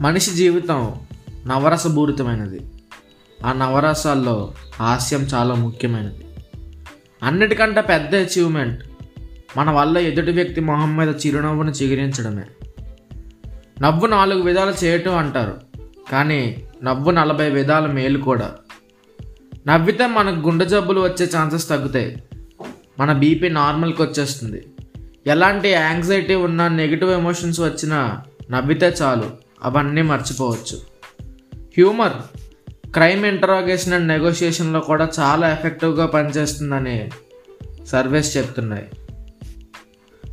మనిషి జీవితం నవరసభూరితమైనది ఆ నవరసాల్లో హాస్యం చాలా ముఖ్యమైనది. అన్నిటికంటే పెద్ద అచీవ్మెంట్ మన వల్ల ఎదుటి వ్యక్తి మొహం మీద చిరునవ్వును చిగురించడమే. నవ్వు నాలుగు విధాలు చేయటం అంటారు కానీ నవ్వు నలభై విధాల మేలు కూడా. నవ్వితే మనకు గుండె జబ్బులు వచ్చే ఛాన్సెస్ తగ్గుతాయి. మన బీపీ నార్మల్కి వచ్చేస్తుంది. ఎలాంటి యాంగ్జైటీ ఉన్న నెగిటివ్ ఎమోషన్స్ వచ్చినా నవ్వితే చాలు. అవన్నీ మర్చిపోవచ్చు. హ్యూమర్ క్రైమ్ ఇంటరాగేషన్ అండ్ నెగోషియేషన్లో కూడా చాలా ఎఫెక్టివ్గా పనిచేస్తుందని సర్వేస్ చెప్తున్నాయి.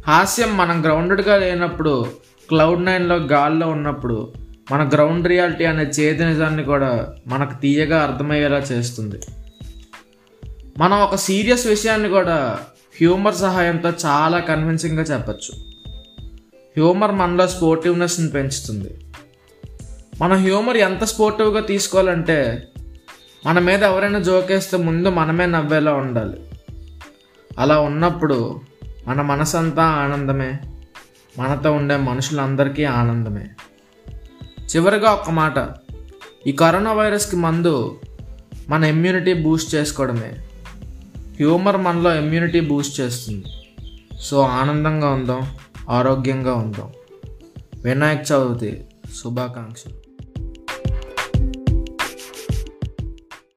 హాస్యం మనం గ్రౌండెడ్గా లేనప్పుడు క్లౌడ్ నైన్లో గాల్లో ఉన్నప్పుడు మన గ్రౌండ్ రియాలిటీ అనే చేతి నిజాన్ని కూడా మనకు తీయగా అర్థమయ్యేలా చేస్తుంది. మనం ఒక సీరియస్ విషయాన్ని కూడా హ్యూమర్ సహాయంతో చాలా కన్విన్సింగ్గా చెప్పచ్చు. హ్యూమర్ మనలో స్పోర్టివ్నెస్ని పెంచుతుంది. మన హ్యూమర్ ఎంత స్పోర్టివ్గా తీసుకోవాలంటే మన మీద ఎవరైనా జోకేస్తే ముందు మనమే నవ్వేలా ఉండాలి. అలా ఉన్నప్పుడు మన మనసంతా ఆనందమే. మనతో ఉండే మనుషులందరికీ ఆనందమే. చివరిగా ఒక మాట. ఈ కరోనా వైరస్కి మందు మన ఇమ్యూనిటీ బూస్ట్ చేసుకోవడమే. హ్యూమర్ మనలో ఇమ్యూనిటీ బూస్ట్ చేస్తుంది. సో ఆనందంగా ఉందాం ఆరోగ్యంగా ఉందాం. వినాయక చవితి. శుభాకాంక్షలు